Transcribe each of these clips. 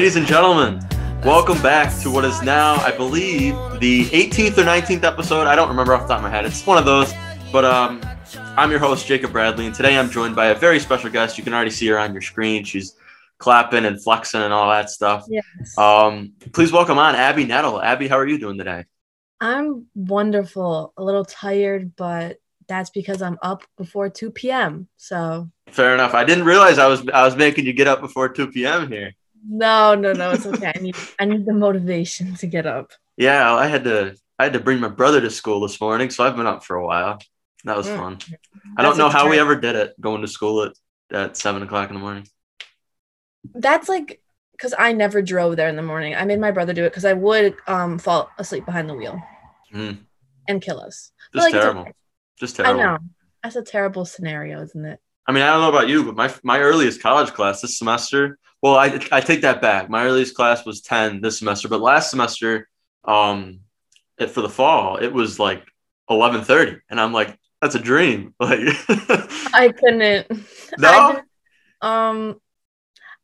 Ladies and gentlemen, welcome back to what is now, I believe, the 18th or 19th episode. I don't remember off the top of my head. It's one of those. But um, I'm your host, Jacob Bradley, and today I'm joined by a very special guest. You can already see her on your screen. She's clapping and flexing and all that stuff. Yes. Um, please welcome on Abby Nettle. Abby, how are you doing today? I'm wonderful. A little tired, but that's because I'm up before 2 p.m. So Fair enough. I didn't realize I was I was making you get up before 2 p.m. here. No, no, no, it's okay. I need I need the motivation to get up. Yeah, I had to I had to bring my brother to school this morning, so I've been up for a while. That was Mm. fun. I don't know how we ever did it going to school at, at seven o'clock in the morning. That's like because I never drove there in the morning. I made my brother do it because I would um fall asleep behind the wheel Mm, and kill us. Just like, terrible. okay. Just terrible. I know. That's a terrible scenario, isn't it? I mean, I don't know about you, but my my earliest college class this semester. Well, I I take that back. My earliest class was ten this semester, but last semester, um, it, for the fall, it was like eleven thirty, and I'm like, that's a dream. Like, I couldn't. No? I didn't- um,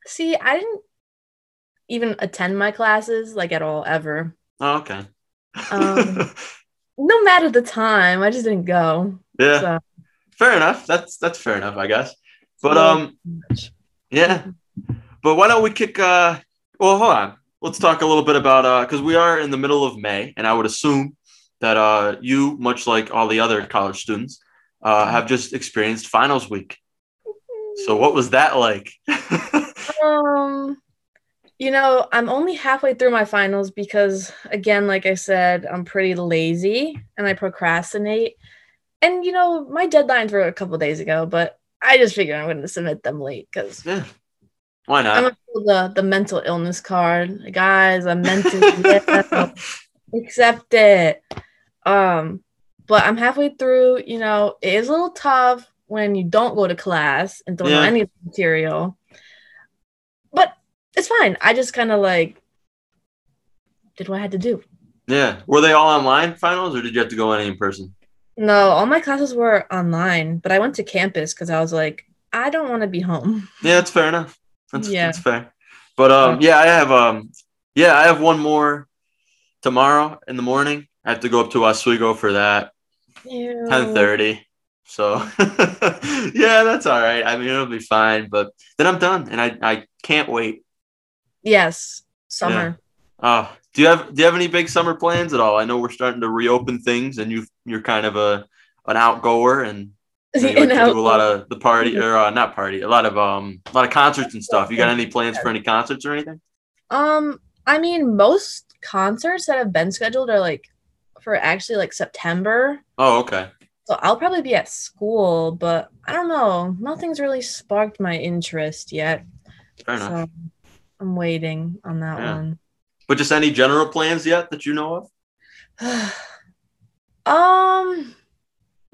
see, I didn't even attend my classes like at all ever. oh, okay. Um, No matter the time, I just didn't go. yeah, So, fair enough. That's that's fair enough, I guess. But um, yeah. But why don't we kick? Uh, well, hold on. Let's talk a little bit about uh, because we are in the middle of May, and I would assume that uh, you, much like all the other college students, uh, have just experienced finals week. So, what was that like? Um, you know, I'm only halfway through my finals because, again, like I said, I'm pretty lazy and I procrastinate. And you know, my deadlines were a couple days ago, but I just figured I'm going to submit them late because yeah. Why not? I'm gonna pull the the mental illness card, guys. I'm mentally ill. accept it. Um, but I'm halfway through. You know, it is a little tough when you don't go to class and don't know any of the material. But it's fine. I just kind of like did what I had to do. Yeah. Were they all online finals, or did you have to go any in person? No, all my classes were online, but I went to campus because I was like, I don't want to be home. Yeah, that's fair enough. That's Yeah. that's fair. But um, yeah, I have um, yeah, I have one more tomorrow in the morning. I have to go up to Oswego for that. Ten thirty. So yeah, that's all right. I mean, it'll be fine. But then I'm done, and I I can't wait. Yes, summer. Oh, do you have do you have any big summer plans at all? I know we're starting to reopen things, and you you're kind of a an outgoer, and you, know, you like to do a lot of the party or uh, not party, a lot of um a lot of concerts and stuff. You got any plans for any concerts or anything? Um, I mean, most concerts that have been scheduled are like for actually like September. Oh, okay. So I'll probably be at school, but I don't know. Nothing's really sparked my interest yet. Fair enough. So I'm waiting on that Yeah. one. But just any general plans yet that you know of? um,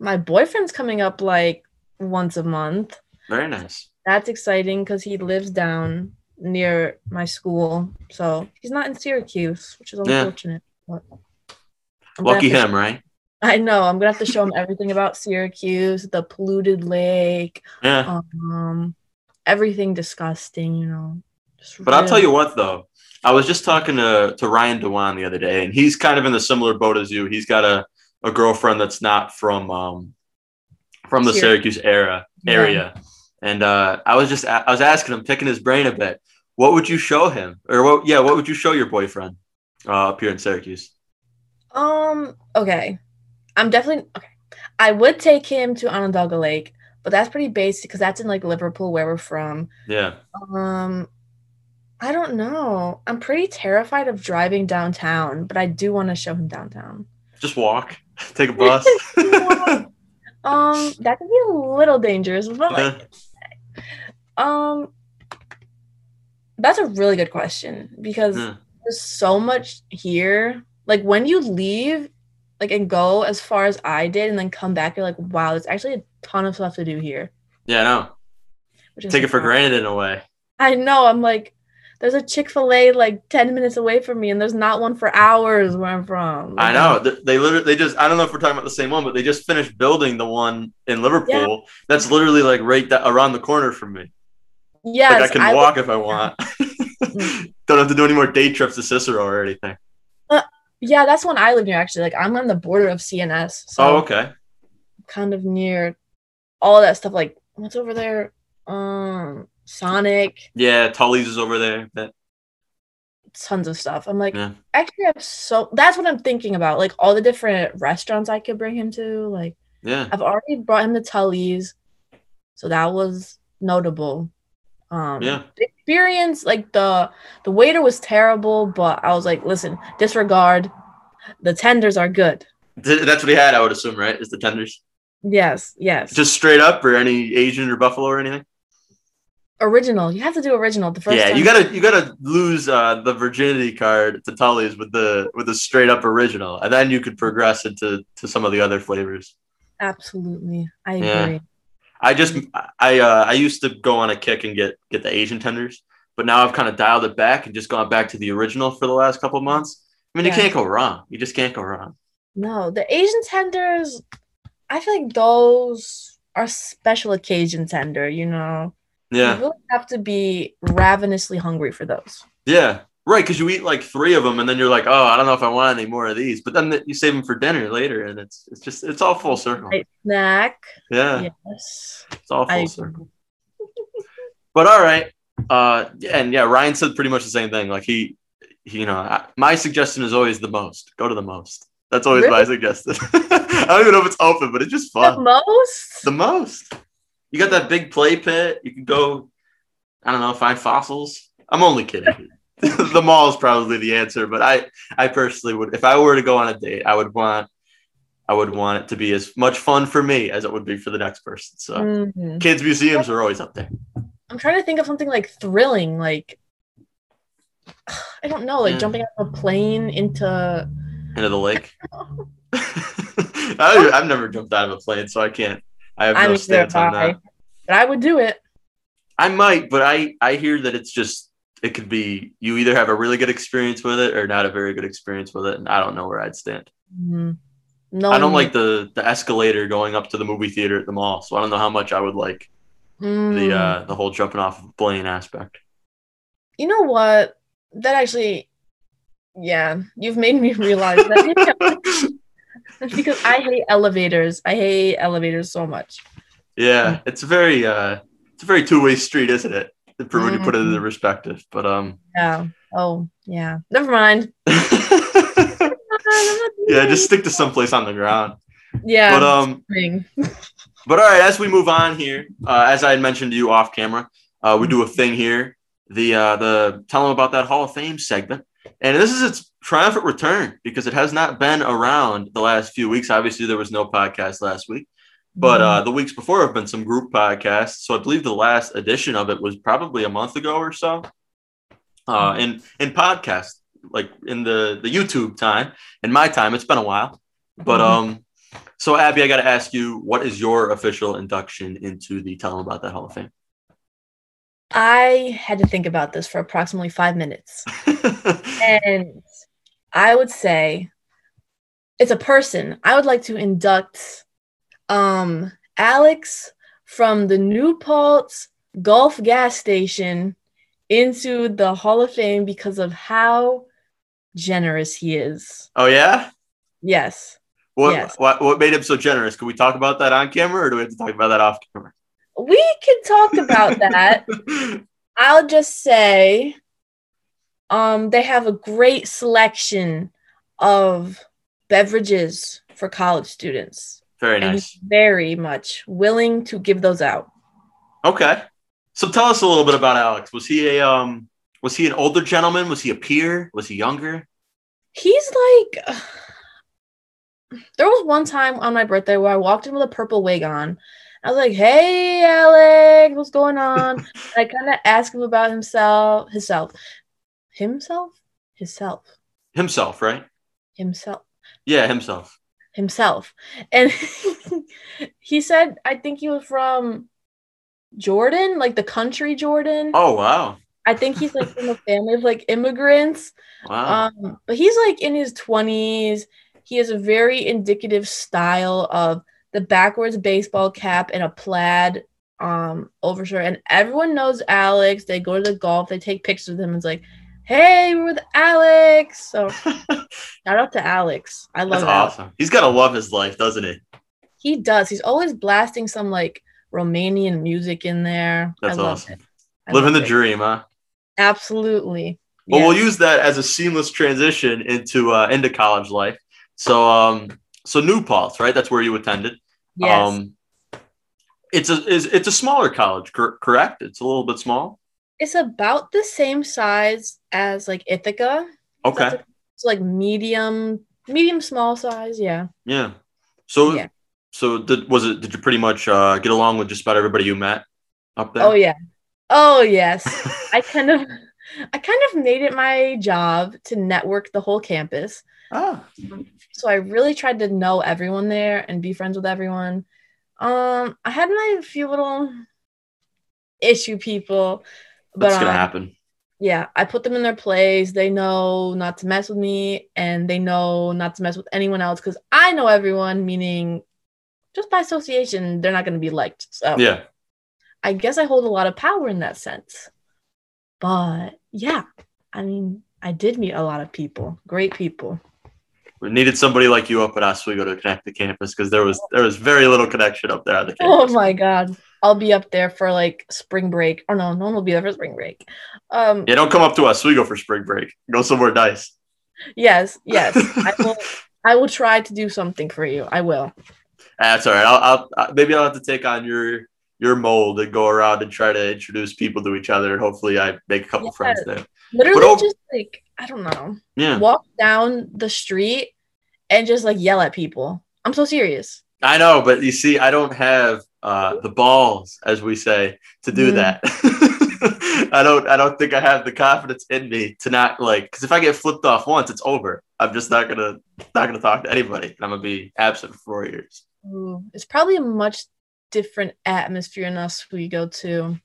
my boyfriend's coming up like once a month. Very nice. That's exciting because he lives down near my school. So he's not in Syracuse, which is Yeah. unfortunate. but Lucky have to- him, right? I know. I'm gonna have to show him everything about Syracuse, the polluted lake, Yeah. um, everything disgusting. You know. But I'll tell you what, though. I was just talking to, to Ryan Dewan the other day, and he's kind of in the similar boat as you. He's got a, a girlfriend that's not from um from the Syracuse. Syracuse era Yeah. area, and uh, I was just a- I was asking him, picking his brain a bit. What would you show him, or what? Yeah, what would you show your boyfriend uh, up here in Syracuse? Um. Okay. I'm definitely okay. I would take him to Onondaga Lake, but that's pretty basic because that's in like Liverpool, where we're from. Yeah, Um. I don't know. I'm pretty terrified of driving downtown, but I do want to show him downtown. Just walk, take a bus. Um, that could be a little dangerous, but like, um, that's a really good question because Yeah. there's so much here. Like when you leave, like and go as far as I did, and then come back, you're like, wow, there's actually a ton of stuff to do here. yeah, I know. take it for granted in a way. I know. I'm like, there's a Chick Fil A like ten minutes away from me, and there's not one for hours where I'm from. I know. They, they literally they just I don't know if we're talking about the same one, but they just finished building the one in Liverpool. That's literally like right that around the corner from me. Yeah, like I can I walk if I want. Don't have to do any more day trips to Cicero or anything. Yeah, that's one I live near actually. Like I'm on the border of CNS. So oh, okay. kind of near all that stuff. Like what's over there? Um Sonic, Yeah, Tully's is over there. That, tons of stuff. I'm like, yeah. actually I have so that's what I'm thinking about. Like all the different restaurants I could bring him to. Like Yeah. I've already brought him to Tully's. So that was notable. Um Yeah. the experience, like the the waiter was terrible, but I was like, listen, disregard. The tenders are good. That's what he had, I would assume, right? Is the tenders. Yes, yes. Just straight up or any Asian or buffalo or anything? Original. You have to do original the first yeah, time. you gotta you gotta lose uh, the virginity card to Tully's with the with the straight up original, and then you could progress into to some of the other flavors. Absolutely. I agree. Yeah. I just I uh, I used to go on a kick and get get the Asian tenders, but now I've kind of dialed it back and just gone back to the original for the last couple months. I mean, Yeah. you can't go wrong. You just can't go wrong. No, the Asian tenders, I feel like those are special occasion tender, you know. Yeah, You really have to be ravenously hungry for those. yeah, right. Because you eat like three of them, and then you're like, oh, I don't know if I want any more of these. But then th- you save them for dinner later, and it's it's just it's all full circle. Right. Snack. Yeah, Yes. it's all full agree. circle. But all right, uh, and yeah, Ryan said pretty much the same thing. Like he, he you know, I, my suggestion is always the most. Go to the most. That's always my suggestion. I don't even know if it's open, but it's just fun. The most? The most. You got that big play pit. You can go, I don't know, find fossils. I'm only kidding. the mall is probably the answer, but I, I personally would, if I were to go on a date, I would want, I would want it to be as much fun for me as it would be for the next person. So, Mhm. kids' museums are always up there. I'm trying to think of something like thrilling, like I don't know, like Yeah. jumping out of a plane into Into the lake. I, I've never jumped out of a plane, so I can't. I have I no stance on that. But I would do it. I might, but I I hear that it's just it could be you either have a really good experience with it or not a very good experience with it, and I don't know where I'd stand. Mhm. No, I don't like the the escalator going up to the movie theater at the mall, so I don't know how much I would like the Mm. uh the whole jumping off of plane aspect. You know what? That actually, yeah, you've made me realize that because I hate elevators. I hate elevators so much. yeah, it's a very uh it's a very two way street, isn't it? For when you put it in the perspective, but um. Yeah. Oh, yeah. Never mind. yeah, just stick to someplace on the ground. yeah. But um, but all right, as we move on here, uh, as I had mentioned to you off camera, uh, we do a thing here, the uh, the tell them about that Hall of Fame segment, and this is its triumphant return because it has not been around the last few weeks. Obviously, there was no podcast last week, but uh, the weeks before have been some group podcasts. So I believe the last edition of it was probably a month ago or so. Uh, in in podcast, like in the the YouTube time, in my time, it's been a while. But Mhm. um, so Abby, I got to ask you, what is your official induction into the Tell Them About That Hall of Fame? I had to think about this for approximately five minutes. And I would say it's a person. I would like to induct um Alex from the New Paltz Gulf gas station into the Hall of Fame because of how generous he is. oh yeah, Yes. what, Yes. what what made him so generous? Can we talk about that on camera, or do we have to talk about that off camera? We can talk about that. I'll just say um they have a great selection of beverages for college students. Very nice. very much willing to give those out. Okay, so tell us a little bit about Alex. Was he a um? Was he an older gentleman? Was he a peer? Was he younger? He's like there was one time on my birthday where I walked in with a purple wig on. I was like, "Hey, Alex, what's going on?" And I kind of asked him about himself, himself, himself, himself, Himself, right? himself. Yeah, himself. himself. And he said, I think he was from Jordan, like the country Jordan. Oh wow, I think he's like from a family of like immigrants. wow. Um, but he's like in his 20s. He has a very indicative style of the backwards baseball cap and a plaid um Overshore, and everyone knows Alex. They go to the Gulf, they take pictures with him. It's like, hey, we're with Alex. So shout out to Alex. I love That's Alex. awesome. He's got to love his life, doesn't he? He does. He's always blasting some like Romanian music in there. That's I love awesome. Living the it. dream, huh? Absolutely. Well, we'll use that as a seamless transition into uh, into college life. So, um, so New Paltz, right? That's where you attended. Yes. Um, it's a is it's a smaller college, cor- correct? It's a little bit small. It's about the same size as like Ithaca. Okay, It's like medium, medium small size. Yeah. yeah. So, Yeah. so did was it? Did you pretty much uh, get along with just about everybody you met up there? Oh yeah. Oh yes. I kind of I kind of made it my job to network the whole campus. ah, So I really tried to know everyone there and be friends with everyone. Um I had my few little issue people, but that's gonna um, happen. yeah, I put them in their place. They know not to mess with me and they know not to mess with anyone else cuz I know everyone meaning just by association they're not going to be liked. So Yeah, I guess I hold a lot of power in that sense. But yeah, I mean, I did meet a lot of people, great people. we needed somebody like you up at Oswego to connect the campus because there was there was very little connection up there at the campus. Oh my god. I'll be up there for like spring break. Or no, no one will be there for spring break. Um Yeah, don't come up to Oswego for spring break. Go somewhere nice. yes, yes. I will I will try to do something for you. I will. That's all right. I'll, I'll maybe I'll have to take on your your mold and go around and try to introduce people to each other. And hopefully, I make a couple Yes. friends there. Literally But oh- just like I don't know. Yeah, Walk down the street and just like yell at people. I'm so serious. I know, but you see, I don't have uh, the balls, as we say, to do Mm. that. I don't. I don't think I have the confidence in me to not like. Because if I get flipped off once, it's over. I'm just not gonna not gonna talk to anybody. I'm gonna be absent for four years. Ooh, it's probably a much different atmosphere in Oswego too.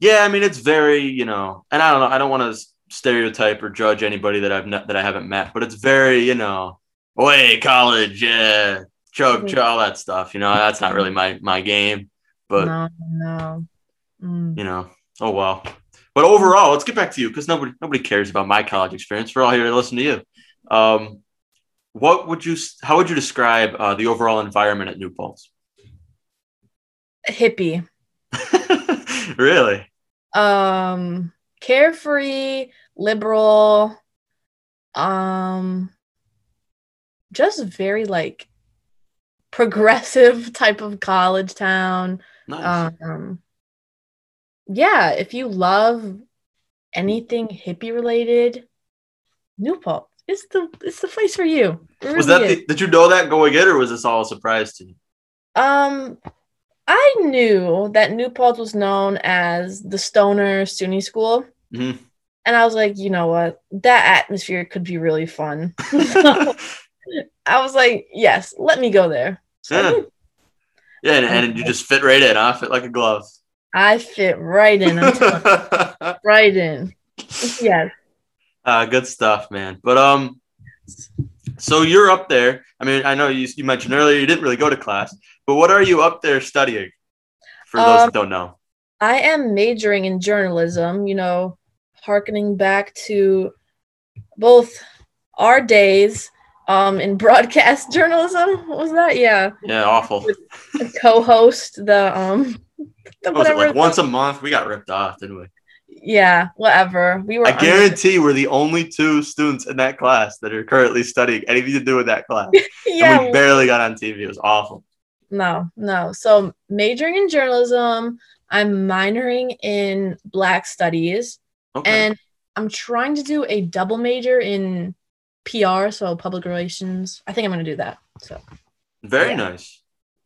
Yeah, I mean it's very, you know, and I don't know, I don't want to stereotype or judge anybody that I've not, that I haven't met, but it's very, you know, way college, yeah, Mhm. choke, all that stuff. You know, that's not really my my game, but no, no. Mm. you know, oh well. But overall, let's get back to you because nobody nobody cares about my college experience. We're all here to listen to you. Um, what would you? How would you describe uh, the overall environment at New Paltz? Hippie. really? Um carefree, liberal, um just very like progressive type of college town. Nice. Um yeah, if you love anything hippie related, New is the it's the place for you. Was that? The, did you know that going in, or was this all a surprise to you? Um, I knew that New Paltz was known as the stoner SUNY school, Mhm. and I was like, you know what, that atmosphere could be really fun. I was like, yes, let me go there. Yeah. Yeah, and, and you just fit right in, huh? Fit like a glove. I fit right in, you, right in. Yes. uh, good stuff, man. But um, so you're up there. I mean, I know you, you mentioned earlier you didn't really go to class, but what are you up there studying? For those Um, that don't know. I am majoring in journalism, you know, harkening back to both our days um, in broadcast journalism. What was that? Yeah. Yeah, awful. co-host the um the was it whatever like once a month? We got ripped off, didn't we? yeah whatever we were I under- guarantee we're the only two students in that class that are currently studying anything to do with that class. And yeah we barely got on TV. It was awful. no no so majoring in journalism i'm minoring in black studies Okay. and i'm trying to do a double major in pr so public relations i think i'm going to do that so Very yeah. nice.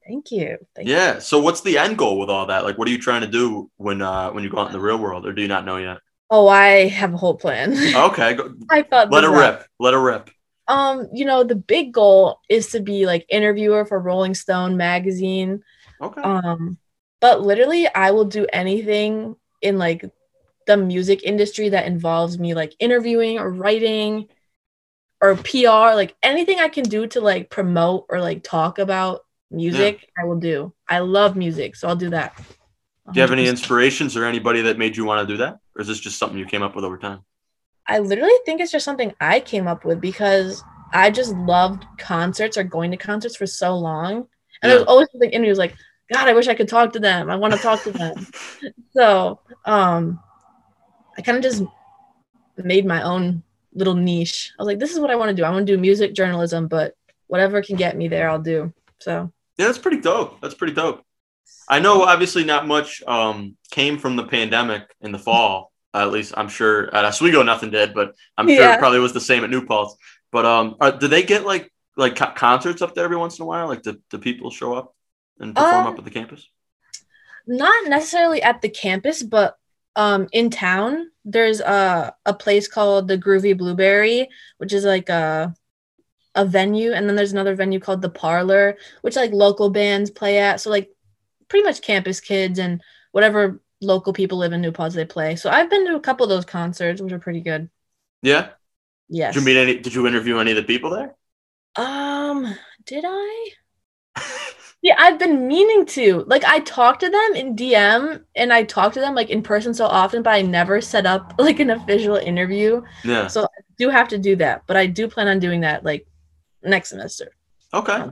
thank you thank you. Yeah. So what's the end goal with all that? Like what are you trying to do when uh when you go out in the real world or do you not know yet? oh i have a whole plan Okay, go, i thought let it out. rip. Let it rip. um you know the big goal is to be like interviewer for rolling stone magazine Okay. um but literally i will do anything in like the music industry that involves me like interviewing or writing or pr like anything i can do to like promote or like talk about music i will do i love music so i'll do that Do you have any inspirations or anybody that made you want to do that, or is this just something you came up with over time? I literally think it's just something I came up with because I just loved concerts or going to concerts for so long. And Yeah. there was always like was like, God, I wish I could talk to them. I want to talk to them. so um I kind of just made my own little niche. I was like, this is what I want to do. I want to do music journalism, but whatever can get me there, I'll do. So Yeah, that's pretty dope. That's pretty dope. I know obviously not much um, came from the pandemic in the fall. at least I'm sure at Oswego nothing did, but I'm sure Yeah. it probably was the same at New Paltz. But um, are, do they get like like co- concerts up there every once in a while? Like, do, do people show up and perform Um, up at the campus? not necessarily at the campus, but um in town there's a a place called the Groovy Blueberry, which is like a a venue, and then there's another venue called the Parlor, which like local bands play at. So like pretty much campus kids and whatever local people live in New Paltz they play. So I've been to a couple of those concerts, which are pretty good. Yeah. Yes. Did you meet any? Did you interview any of the people there? Um, did I? Yeah, I've been meaning to. Like I talked to them in DM and I talked to them like in person so often, but I never set up like an official interview. Yeah. So I do have to do that, but I do plan on doing that like next semester. Okay.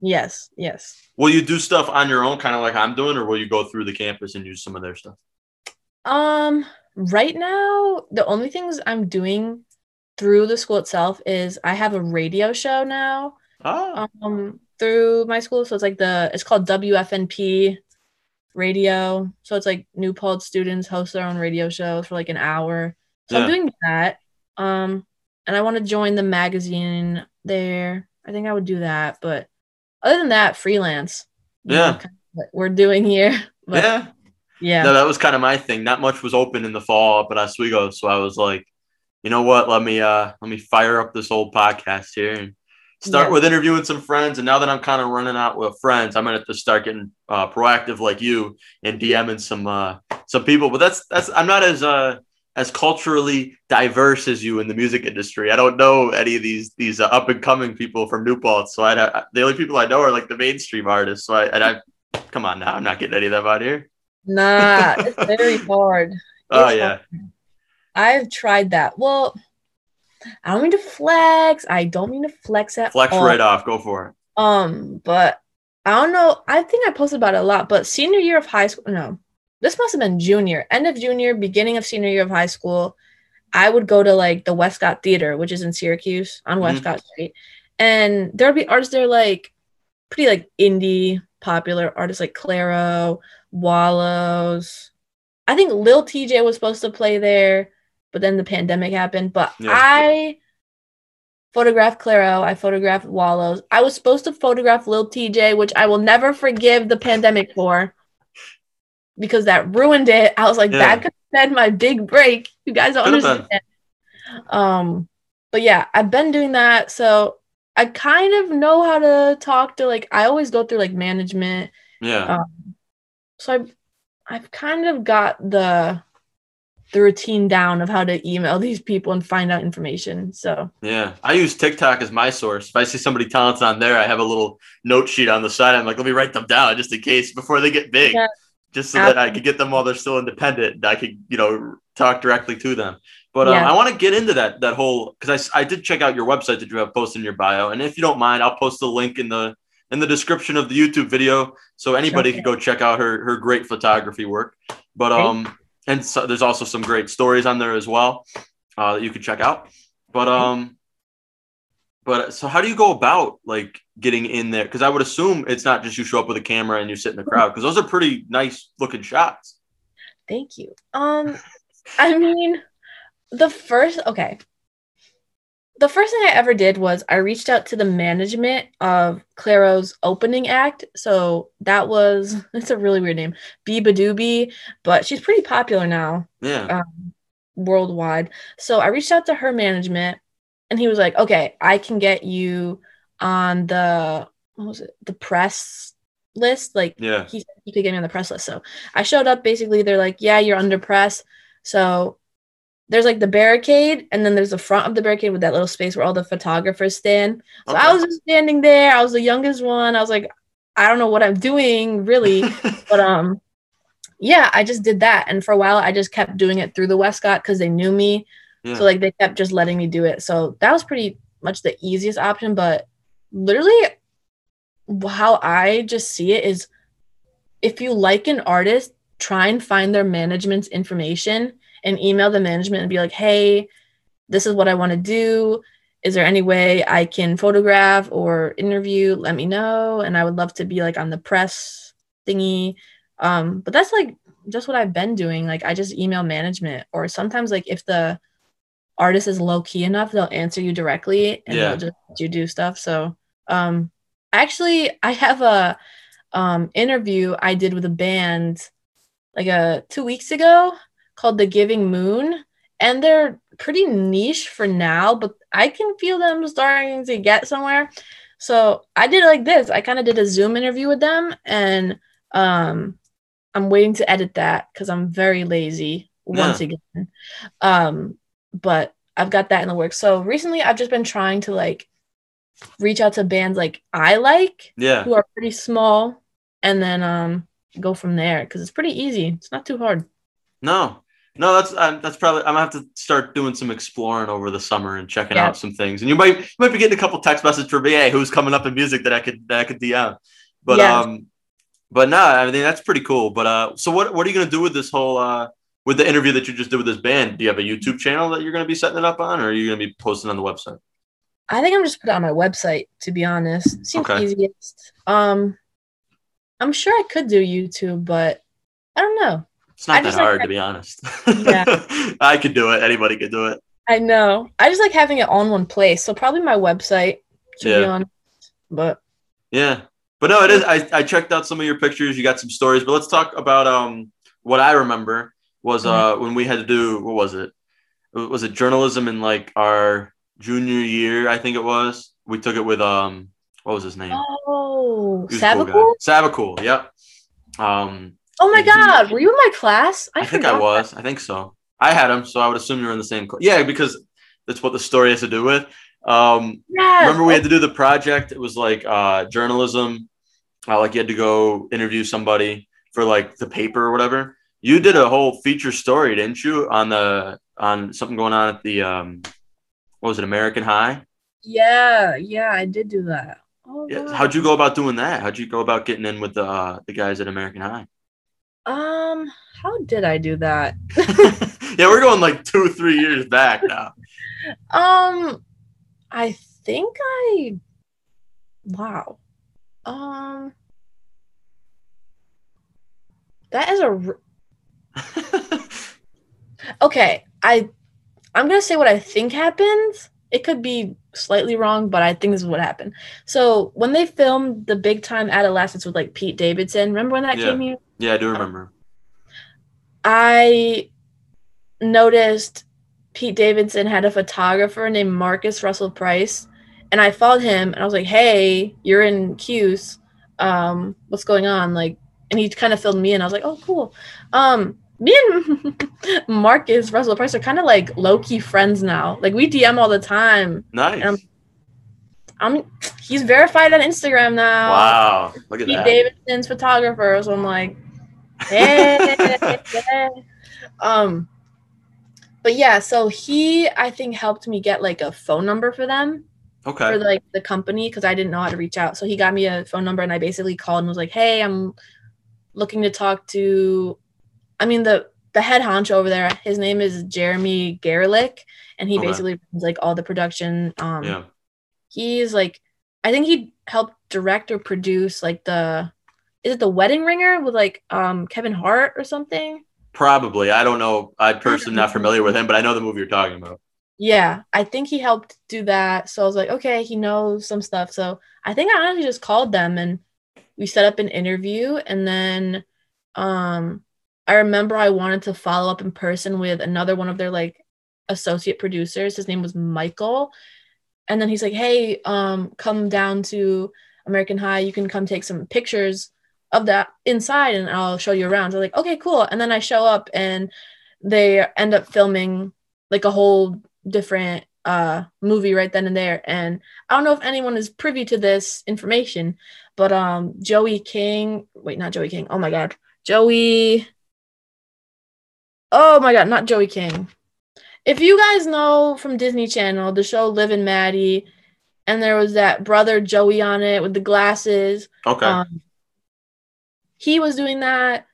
Yes, yes. Will you do stuff on your own, kind of like I'm doing, or will you go through the campus and use some of their stuff? Um, right now, the only things I'm doing through the school itself is I have a radio show now. Oh, um through my school so it's like the it's called wfnp radio so it's like new paltz students host their own radio show for like an hour so Yeah. i'm doing that um and i want to join the magazine there i think i would do that but other than that freelance Yeah. kind of we're doing here but yeah. yeah No, that was kind of my thing. Not much was open in the fall up at Oswego, so I was like, you know what? Let me uh let me fire up this old podcast here and start Yeah. with interviewing some friends. And now that I'm kind of running out with friends, I'm gonna have to start getting uh, proactive like you and DMing some uh some people. But that's that's I'm not as uh as culturally diverse as you in the music industry. I don't know any of these these uh, up and coming people from New Paltz. So I, the only people I know are like the mainstream artists. So I and I come on now, I'm not getting any of them out here. nah it's very hard Oh yeah. hard. I've tried that. Well, I don't mean to flex. I don't mean to flex at Flex all. right off. Go for it. Um, but I don't know. I think I posted about it a lot. But senior year of high school, no, this must have been junior, end of junior, beginning of senior year of high school. I would go to like the Westcott Theater, which is in Syracuse on Mhm. Westcott Street, and there would be artists there like pretty like indie popular artists like Clairo, Wallows. I think Lil Tjay was supposed to play there, but then the pandemic happened. But Yeah. I photographed Clairo. I photographed Wallows. I was supposed to photograph Lil Tjay, which I will never forgive the pandemic for because that ruined it. I was like, Yeah. that could have been my big break. You guys don't Could've understand. Um, but yeah, I've been doing that. So I kind of know how to talk to like I always go through like management. Yeah. Um, so I've I've kind of got the the routine down of how to email these people and find out information. So Yeah. I use TikTok as my source. If I see somebody talented on there, I have a little note sheet on the side. I'm like, let me write them down just in case before they get big. Yeah. Just so that I could get them while they're still independent. and I could, you know, talk directly to them. But um, Yeah. I want to get into that that whole because I, I did check out your website that you have posted in your bio, and if you don't mind, I'll post the link in the in the description of the YouTube video so anybody Sure. can go check out her her great photography work. But um, and so there's also some great stories on there as well uh, that you could check out. But um, but so how do you go about like getting in there? Because I would assume it's not just you show up with a camera and you sit in the crowd because those are pretty nice looking shots. thank you. Um, I mean, the first okay. The first thing I ever did was I reached out to the management of Clairo's opening act. So that was it's a really weird name, beabadoobee, but she's pretty popular now. Yeah. um, worldwide. So I reached out to her management, and he was like, "Okay, I can get you on the what was it, the press list? Like, Yeah. he he could get me on the press list." So I showed up. Basically, they're like, "Yeah, you're under press." So there's like the barricade, and then there's the front of the barricade with that little space where all the photographers stand. So I was just standing there. I was the youngest one. I was like, I don't know what I'm doing really, but um yeah, I just did that. And for a while, I just kept doing it through the Westcott because they knew me. Yeah. So like they kept just letting me do it. So that was pretty much the easiest option. But literally, how I just see it is if you like an artist, try and find their management's information and email the management and be like, hey, this is what I want to do. Is there any way I can photograph or interview? Let me know. And I would love to be like on the press thingy. Um, but that's like just what I've been doing. Like I just email management, or sometimes like if the artist is low key enough, they'll answer you directly and Yeah. they'll just let you do stuff. So um actually I have a um interview I did with a band like a two weeks ago called The Giving Moon. And they're pretty niche for now, but I can feel them starting to get somewhere. So I did it like this. I kind of did a Zoom interview with them and um I'm waiting to edit that because I'm very lazy once again. Um, but I've got that in the works. So recently I've just been trying to like reach out to bands like I like Yeah. who are pretty small and then um go from there because it's pretty easy. It's not too hard. No, no, that's um, that's probably I'm gonna have to start doing some exploring over the summer and checking Yeah. out some things. And you might you might be getting a couple text messages from me, hey, who's coming up in music that I could that I could DM. But Yeah. um, but no, I mean that's pretty cool. But uh, so what what are you gonna do with this whole uh with the interview that you just did with this band? Do you have a YouTube channel that you're gonna be setting it up on, or are you gonna be posting on the website? I think I'm just put it on my website to be honest. Seems Okay. easiest. Um I'm sure I could do YouTube, but I don't know. It's not I that just like hard to be honest. Yeah. I could do it. Anybody could do it. I know. I just like having it on one place. So probably my website, to be Yeah. honest. But Yeah. But no, it is. I, I checked out some of your pictures. You got some stories, but let's talk about um what I remember was uh when we had to do what was it? Was it journalism in like our junior year? I think it was. We took it with um what was his name? oh, a cool. Sabacool? Sabacool. Yep. Um, Oh my god, were you in my class? I, think I was. I think so. I had him, so I would assume you were in the same. Cl- yeah, because that's what the story has to do with. Um. Yes. remember we had to do the project it was like uh journalism uh, like you had to go interview somebody for like the paper or whatever you did a whole feature story didn't you on the on something going on at the um what was it american high Yeah, yeah, I did do that. Oh, yeah. wow. how'd you go about doing that how'd you go about getting in with the uh, the guys at american high Um, how did I do that? yeah we're going like two three years back now Um, I think I. Wow. Um. That is a r- okay. I I'm gonna say what I think happened. It could be slightly wrong, but I think this is what happened. So when they filmed the Big Time Adolescence with like Pete Davidson, remember when that Yeah. came here? Yeah i do remember I noticed Pete Davidson had a photographer named Marcus Russell Price, and I followed him and I was like, "Hey, you're in 'Cuse. Um, what's going on?" Like, and he kind of filled me in. I was like, "Oh, cool." Um, me and Marcus Russell Price are kind of like low key friends now. Like we DM all the time. nice I'm he's verified on Instagram now. wow look at Pete that Davidson's photographer. So I'm like, hey. um, but yeah, so he I think helped me get like a phone number for them okay for like the company because I didn't know how to reach out. So he got me a phone number and I basically called and was like, hey, I'm looking to talk to. I mean the the head honcho over there. His name is Jeremy Garelick, and he Okay. basically runs like all the production. Um, yeah he's like I think he helped direct or produce like the is it the wedding ringer with like um Kevin Hart or something? Probably. I don't know. I'm personally not familiar with him, but I know the movie you're talking about. Yeah, I think he helped do that. So I was like, okay, he knows some stuff. So I think I honestly just called them and we set up an interview and then um I remember I wanted to follow up in person with another one of their like associate producers. His name was Michael. And then he's like, "Hey, um come down to American High. You can come take some pictures of that inside and I'll show you around." So like, "Okay, cool." And then I show up and they end up filming like a whole different uh movie right then and there and i don't know if anyone is privy to this information but um joey king wait not joey king oh my god joey Oh my god, not Joey King. If you guys know from Disney Channel the show Liv and Maddie, and there was that brother Joey on it with the glasses. Okay. Um, he was doing that,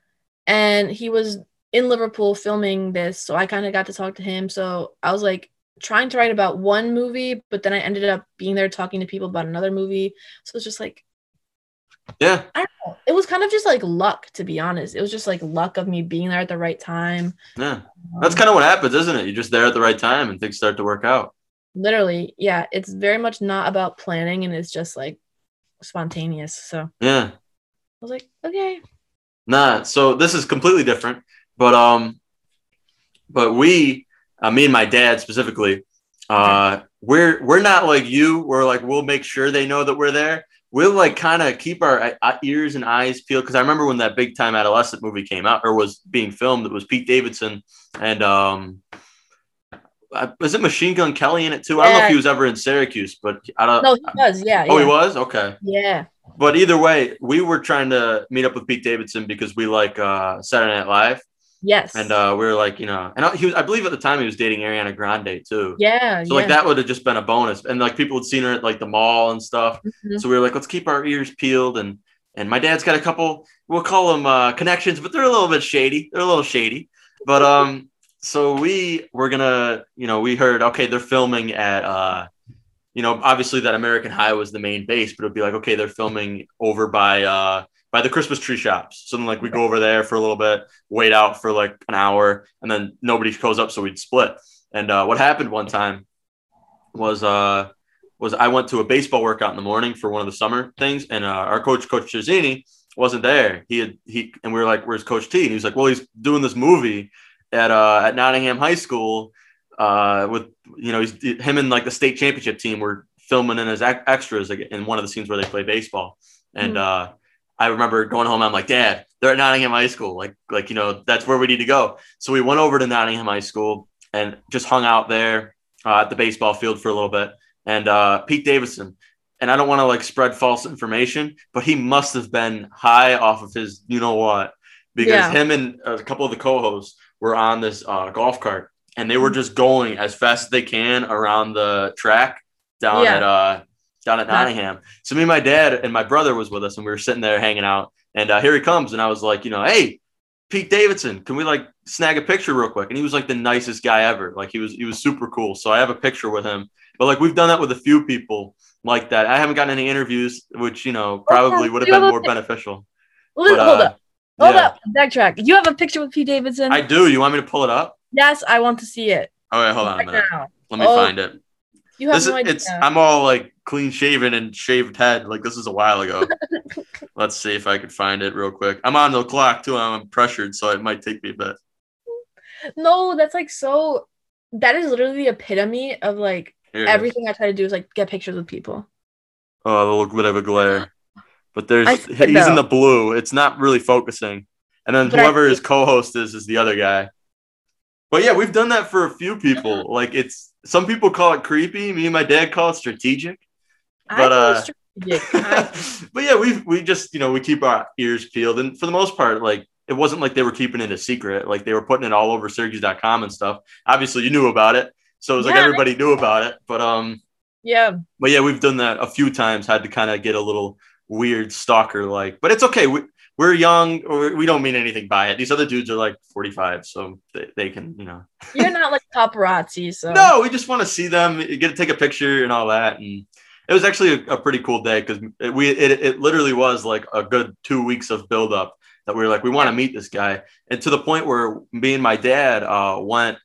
and he was in Liverpool filming this, so I kind of got to talk to him. So I was like trying to write about one movie, but then I ended up being there talking to people about another movie. So it's just like yeah. I don't know. It was kind of just like luck, to be honest. It was just like luck of me being there at the right time. Yeah. Um, That's kind of what happens, isn't it? You're just there at the right time and things start to work out. Literally, yeah. It's very much not about planning and it's just like spontaneous. So Yeah. I was like, okay. Nah. So this is completely different, but um, but we, uh, me and my dad specifically, uh, we're we're not like you. We're like we'll make sure they know that we're there. We'll like kind of keep our uh, ears and eyes peeled because I remember when that big time adolescent movie came out or was being filmed. It was Pete Davidson and um, uh, was it Machine Gun Kelly in it too? I don't know if he was ever in Syracuse, but I don't. No, he was, yeah. oh, yeah. he was okay. Yeah. But either way, we were trying to meet up with Pete Davidson because we like uh, Saturday Night Live, Yes. and uh, we were like, you know, and he was, I believe at the time he was dating Ariana Grande too. yeah. So yeah. like that would have just been a bonus, and like people had seen her at like the mall and stuff. Mhm. So we were like, let's keep our ears peeled, and and my dad's got a couple, we'll call them uh, connections, but they're a little bit shady. They're a little shady, but um, so we were gonna, you know, we heard okay, they're filming at uh, you know, obviously that American High was the main base, but it'd be like okay, they're filming over by uh by the Christmas tree shops. So then like we go over there for a little bit, wait out for like an hour, and then nobody goes up, so we'd split. And uh, what happened one time was uh was I went to a baseball workout in the morning for one of the summer things, and uh, our coach, Coach Cerzini, wasn't there. He had he and we were like, "Where's Coach T?" And he was like, "Well, he's doing this movie at uh at Nottingham High School uh with you know he's him and like the state championship team were filming in as ex- extras in one of the scenes where they play baseball." And uh, I remember going home. I'm like, "Dad, they're at Nottingham High School. Like like you know that's where we need to go." So we went over to Nottingham High School and just hung out there uh, at the baseball field for a little bit and uh, Pete Davidson. And I don't want to like spread false information, but he must have been high off of his, you know what, because Yeah. him and a couple of the co-hosts were on this uh, golf cart, and they were just going as fast as they can around the track down Yeah. at uh, down at Not- Nottingham. So me and my dad and my brother was with us, and we were sitting there hanging out. And uh, here he comes, and I was like, you know, hey, Pete Davidson, can we like snag a picture real quick? And he was like the nicest guy ever. Like he was he was super cool. So I have a picture with him. But like we've done that with a few people like that. I haven't gotten any interviews, which you know probably would have been more beneficial. Hold But, hold uh, up. Hold yeah. up. Backtrack. You have a picture with Pete Davidson? I do. You want me to pull it up? Yes, I want to see it. All right, hold on a minute. now. Let me Oh, find it. You have This is idea. it's I'm all like clean shaven and shaved head. Like this is a while ago. Let's see if I could find it real quick. I'm on the clock too. I'm pressured, so it might take me a bit. no, that's like so. That is literally the epitome of like Here everything I try to do is like get pictures with people. Oh, a little bit of a glare. But there's he's it, in the blue. It's not really focusing. And then But whoever his co-host is is the other guy. But yeah, we've done that for a few people. Like it's some people call it creepy. Me and my dad call it strategic. But, uh, strategic. But yeah, we we just you know we keep our ears peeled, and for the most part, like it wasn't like they were keeping it a secret. Like they were putting it all over Syracuse.com and stuff. Obviously, you knew about it, so it was like everybody knew about it. But um, yeah. but yeah, we've done that a few times. Had to kind of get a little weird stalker like, but it's okay. We, we're young. Or we don't mean anything by it. These other dudes are like 45, so they, they can, you know. You're not like paparazzi, so No, we just want to see them, get to take a picture and all that. And it was actually a, a pretty cool day because it, we it, it literally was like a good two weeks of build up that we were like, we want to meet this guy, and to the point where me and my dad uh, went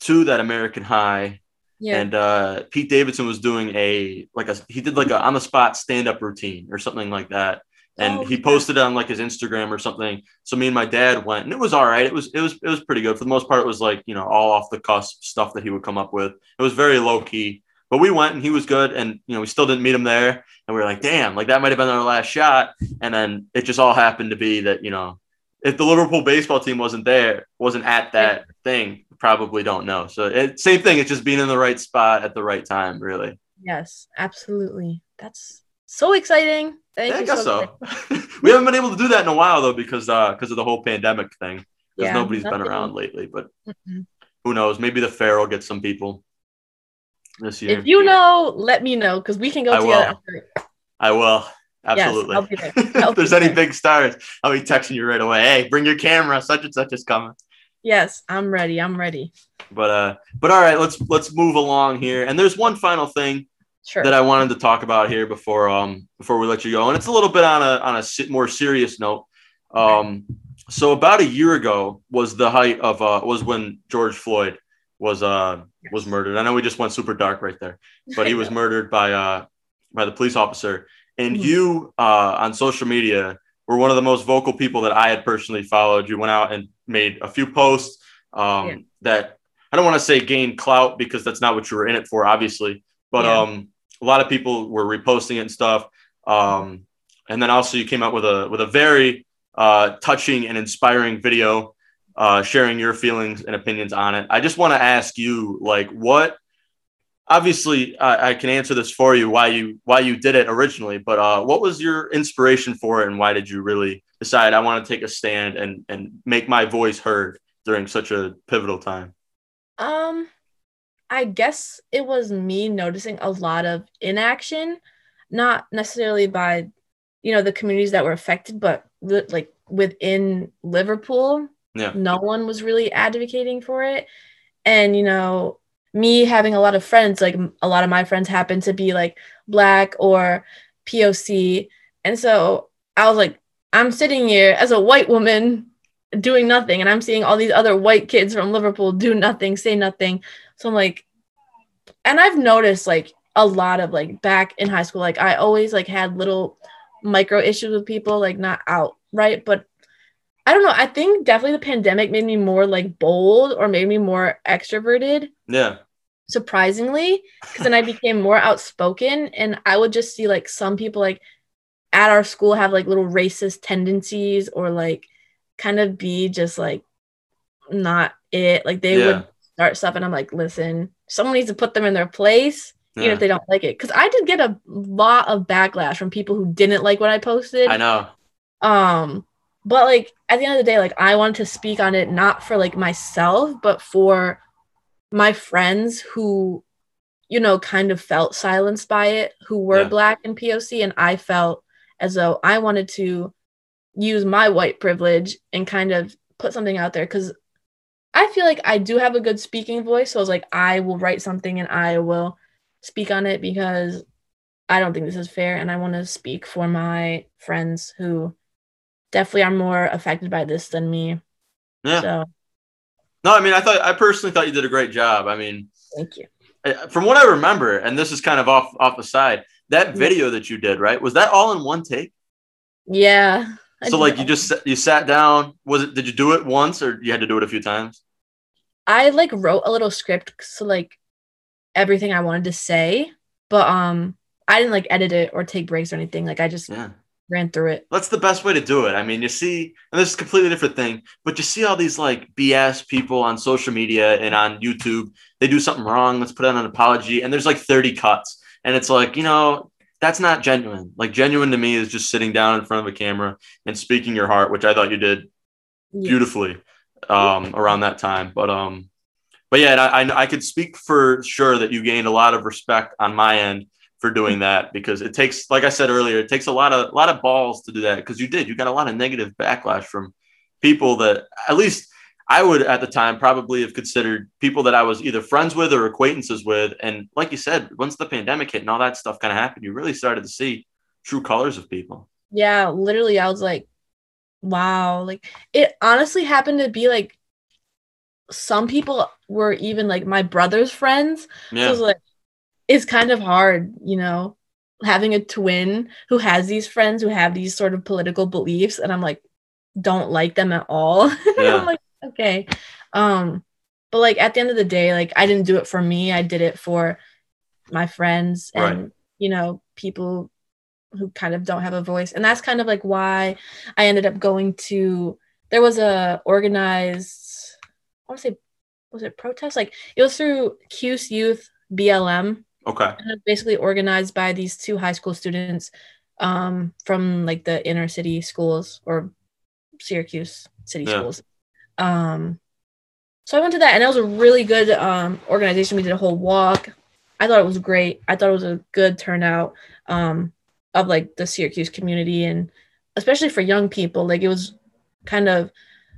to that American High yeah. and uh, Pete Davidson was doing a like a he did like a on the spot stand up routine or something like that, and Oh, he yeah. posted it on like his Instagram or something. So me and my dad went, and it was all right. It was it was it was pretty good for the most part. It was like you know all off the cusp stuff that he would come up with. It was very low key, but we went and he was good, and you know we still didn't meet him there, and we were like, damn, like that might have been our last shot, and then it just all happened to be that you know. If the Liverpool baseball team wasn't there, wasn't at that thing, probably don't know. So it, same thing. It's just being in the right spot at the right time, really. yes, absolutely. That's so exciting. Thank Yeah, I guess so so. we haven't been able to do that in a while though, because uh, because of the whole pandemic thing. because Yeah, nobody's been around lately. But Mm-mm. who knows? Maybe the fair will get some people this year. If you know, let me know because we can go I together. I will. Absolutely. Be there. If there's any there. big stars, I'll be texting you right away. Hey, bring your camera. Such and such is coming. Yes, I'm ready. I'm ready. But uh, but all right, let's let's move along here. And there's one final thing Sure. that I wanted to talk about here before um before we let you go, and it's a little bit on a on a more serious note. Um, so about a year ago was the height of uh was when George Floyd was uh was murdered. I know we just went super dark right there, but he was murdered by uh by the police officer. And Mhm. you uh on social media were one of the most vocal people that I had personally followed. You went out and made a few posts um Yeah. that I don't want to say gain clout because that's not what you were in it for, obviously. But Yeah. um a lot of people were reposting it and stuff. Um, and then also you came out with a with a very uh, touching and inspiring video, uh, sharing your feelings and opinions on it. I just want to ask you, like, what? Obviously, I, I can answer this for you why you why you did it originally, but uh, what was your inspiration for it, and why did you really decide I want to take a stand and and make my voice heard during such a pivotal time? Um, I guess it was me noticing a lot of inaction, not necessarily by, you know, the communities that were affected, but li- like within Liverpool, Yeah. no one was really advocating for it. And, you know, me having a lot of friends, like a lot of my friends happen to be like black or POC. And so I was like, I'm sitting here as a white woman doing nothing and I'm seeing all these other white kids from Liverpool do nothing, say nothing. So I'm like and I've noticed like a lot of like back in high school like I always like had little micro issues with people like not outright but I don't know, I think definitely the pandemic made me more like bold or made me more extroverted Yeah, surprisingly because then I became more outspoken and I would just see like some people like at our school have like little racist tendencies or like kind of be just like not it like they Yeah. would start stuff and I'm like listen someone needs to put them in their place even yeah. if they don't like it because I did get a lot of backlash from people who didn't like what I posted I know. um but like at the end of the day like i wanted to speak on it not for like myself but for my friends who you know kind of felt silenced by it who were Yeah. black and poc and i felt as though i wanted to use my white privilege and kind of put something out there because i feel like i do have a good speaking voice so i was like i will write something and i will speak on it because i don't think this is fair and i want to speak for my friends who definitely are more affected by this than me. Yeah. So No, I mean, I thought I personally thought you did a great job. I mean, thank you. From what I remember, and this is kind of off off the side, that Yeah. video that you did, right? Was that all in one take? Yeah. I so like you just you sat down. Was it? Did you do it once, or you had to do it a few times? I like wrote a little script so like everything I wanted to say, but um I didn't like edit it or take breaks or anything. Like I just Yeah, ran through it. that's the best way to do it. I mean, you see, and this is a completely different thing, but you see all these like BS people on social media and on YouTube. They do something wrong. Let's put out an apology, and there's like 30 cuts, and it's like you know. That's not genuine. Like genuine to me is just sitting down in front of a camera and speaking your heart, which I thought you did Yeah. beautifully um, around that time. But um, but yeah, I, I I could speak for sure that you gained a lot of respect on my end for doing that because it takes, like I said earlier, it takes a lot of a lot of balls to do that because you did. You got a lot of negative backlash from people that at least I would at the time probably have considered people that I was either friends with or acquaintances with. And like you said, once the pandemic hit and all that stuff kind of happened, you really started to see true colors of people. Yeah, literally I was like, wow. Like it honestly happened to be like some people were even like my brother's friends. So Yeah. it's like it's kind of hard, you know, having a twin who has these friends who have these sort of political beliefs, and I'm like, don't like them at all. Yeah. I'm like, okay. Um, but like at the end of the day, like I didn't do it for me. I did it for my friends and Right. you know, people who kind of don't have a voice. And that's kind of like why I ended up going to there was a organized I want to say was it protest? Like it was through 'Cuse Youth BLM Okay. basically organized by these two high school students um, from like the inner city schools or Syracuse city Yeah. schools. Um, so I went to that, and it was a really good um, organization. We did a whole walk. I thought it was great. I thought it was a good turnout um, of like the Syracuse community, and especially for young people. Like it was kind of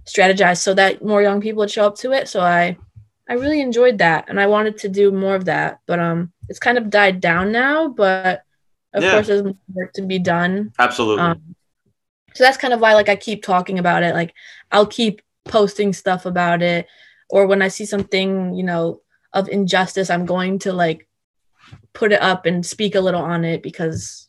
strategized so that more young people would show up to it. So I I really enjoyed that, and I wanted to do more of that. But um, it's kind of died down now. But of Yeah. course, there's more work to be done. Absolutely. Um, so that's kind of why like I keep talking about it. Like I'll keep posting stuff about it, or when I see something, you know, of injustice, I'm going to like put it up and speak a little on it because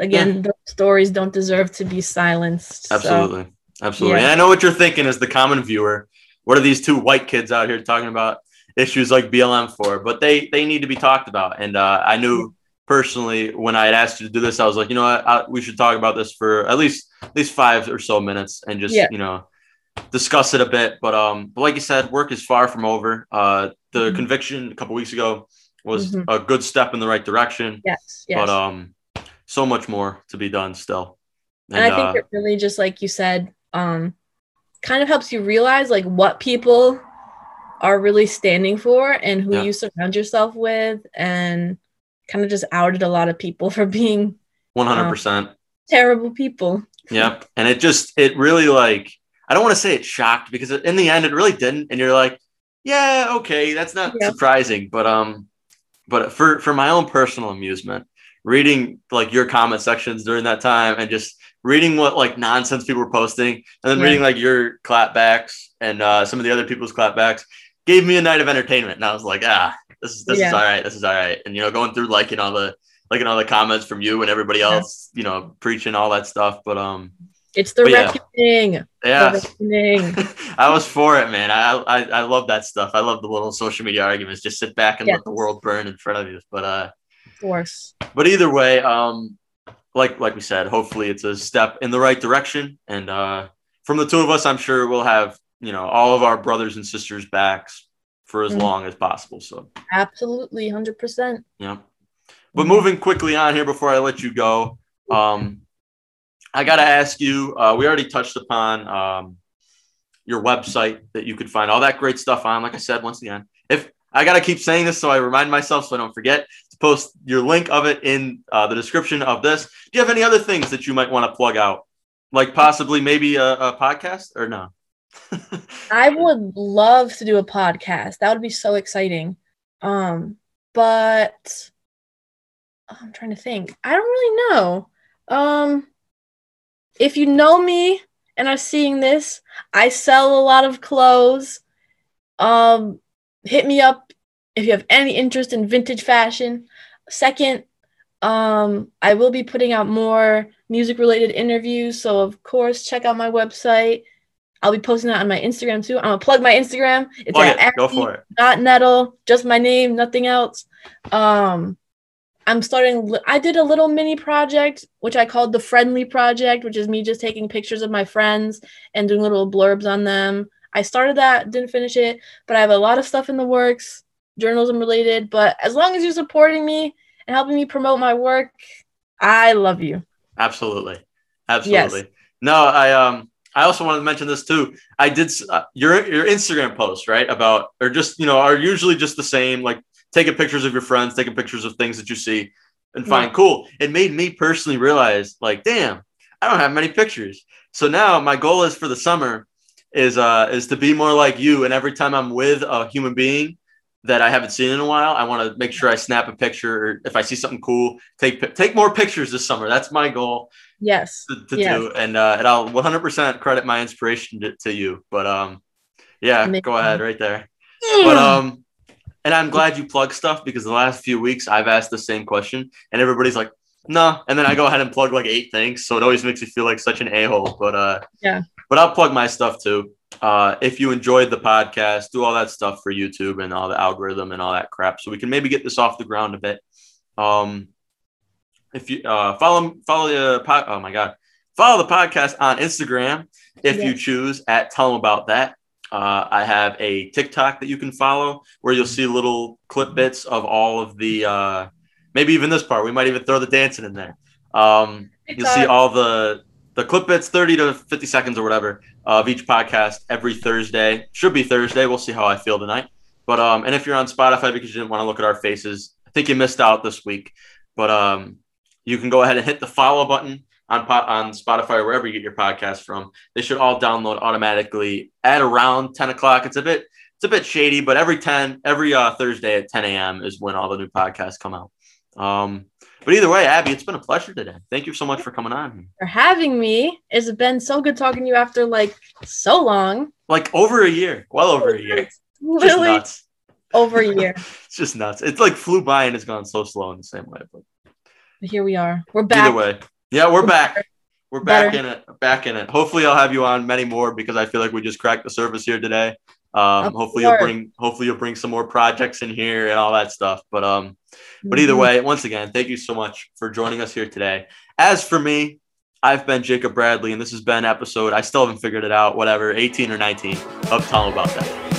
again, the stories don't deserve to be silenced. So, Absolutely. Absolutely. yeah. And I know what you're thinking as the common viewer. What are these two white kids out here talking about issues like BLM for? But they they need to be talked about. And uh, I knew personally when I had asked you to do this, I was like, you know what, I, we should talk about this for at least at least five or so minutes and just Yeah. you know discuss it a bit. But um, but like you said, work is far from over. Uh, the Mhm. conviction a couple weeks ago was Mhm. a good step in the right direction. yes, yes. But um, so much more to be done still. and, I uh, think it really just like you said, um, kind of helps you realize like what people are really standing for and who Yeah. you surround yourself with, and kind of just outed a lot of people for being one hundred percent. terrible people. Yep. And it just, it really like, I don't want to say it shocked because in the end, it really didn't. And you're like, yeah, okay, that's not Yeah. surprising. But, um, but for, for my own personal amusement, reading like your comment sections during that time and just reading what like nonsense people were posting and then Yeah. reading like your clapbacks and uh, some of the other people's clapbacks gave me a night of entertainment. And I was like, ah, this is, this is all right. This is all right. And, you know, going through liking all the, liking all the comments from you and everybody Yeah. else, you know, preaching all that stuff. But, um, It's the yeah. reckoning. yeah, The reckoning. I was for it, man. I, I I love that stuff. I love the little social media arguments. Just sit back and let the world burn in front of you. But uh, course. but either way, um, like like we said, hopefully it's a step in the right direction. And uh, from the two of us, I'm sure we'll have you know all of our brothers and sisters backs for as Mhm. long as possible. So Absolutely, hundred percent. yeah. But moving quickly on here before I let you go, um, I got to ask you. Uh, we already touched upon um, your website that you could find all that great stuff on. Like I said, once again, if I got to keep saying this so I remind myself so I don't forget post your link of it in uh, the description of this. Do you have any other things that you might want to plug out, like possibly maybe a, a podcast or no? I would love to do a podcast. That would be so exciting. Um, but I'm trying to think. I don't really know. Um, if you know me and are seeing this, I sell a lot of clothes. Um, hit me up if you have any interest in vintage fashion. Second, um, I will be putting out more music related interviews. So, of course, check out my website. I'll be posting that on my Instagram too. I'm gonna plug my Instagram. It's Plug at it. Go for it. Not Nettle, just my name, nothing else. Um, I'm starting. I did a little mini project which I called the Friendly Project, which is me just taking pictures of my friends and doing little blurbs on them. I started that, didn't finish it, but I have a lot of stuff in the works, journalism related. But as long as you're supporting me and helping me promote my work, I love you. Absolutely, absolutely. No, I um, I also wanted to mention this too. I did uh, your your Instagram post, right about or just you know are usually just the same, like taking pictures of your friends, taking pictures of things that you see and find cool. It made me personally realize, like, damn, I don't have many pictures. So now my goal is for the summer is uh is to be more like you, and every time I'm with a human being that I haven't seen in a while, I want to make sure I snap a picture, or if I see something cool, take take more pictures this summer. That's my goal Yes. to, to Yes. do, and uh, and I'll 100% credit my inspiration to, to you. But um, yeah, Amazing. go ahead right there. But um, and I'm glad you plug stuff because the last few weeks I've asked the same question, and everybody's like, "No," and then I go ahead and plug like eight things, so it always makes me feel like such an a hole. But uh, Yeah. But I'll plug my stuff too. Uh, if you enjoyed the podcast, do all that stuff for YouTube and all the algorithm and all that crap, so we can maybe get this off the ground a bit. Um, if you uh, follow follow the pod, oh my god, follow the podcast on Instagram if you choose at tell them about that. Uh, I have a TikTok that you can follow where you'll see little clip bits of all of the uh, maybe even this part. We might even throw the dancing in there. Um, you'll see all the the clip bits 30 to 50 seconds or whatever of each podcast every Thursday. Should be Thursday. We'll see how I feel tonight. But um, and if you're on Spotify because you didn't want to look at our faces, I think you missed out this week. But um, you can go ahead and hit the follow button on pot on Spotify or wherever you get your podcast from. They should all download automatically at around 10 o'clock. It's a bit it's a bit shady, but every 10 every uh, Thursday at 10 a.m. is when all the new podcasts come out. Um, but either way, Abby, it's been a pleasure today. Thank you so much for coming on. For having me. It's been so good talking to you after like so long. Like over a year. Well over a year. Literally over a year. it's just nuts. It's like flew by and it's gone so slow in the same way. But here we are. We're back. Either way. Yeah, we're back. We're back Better. in it. Back in it. Hopefully I'll have you on many more because I feel like we just cracked the surface here today. Um, hopefully you'll bring hopefully you'll bring some more projects in here and all that stuff. But um, but either mm-hmm. way, once again, thank you so much for joining us here today. As for me, I've been Jacob Bradley, and this has been episode. I still haven't figured it out. Whatever, 18 or 19 of Tell About That.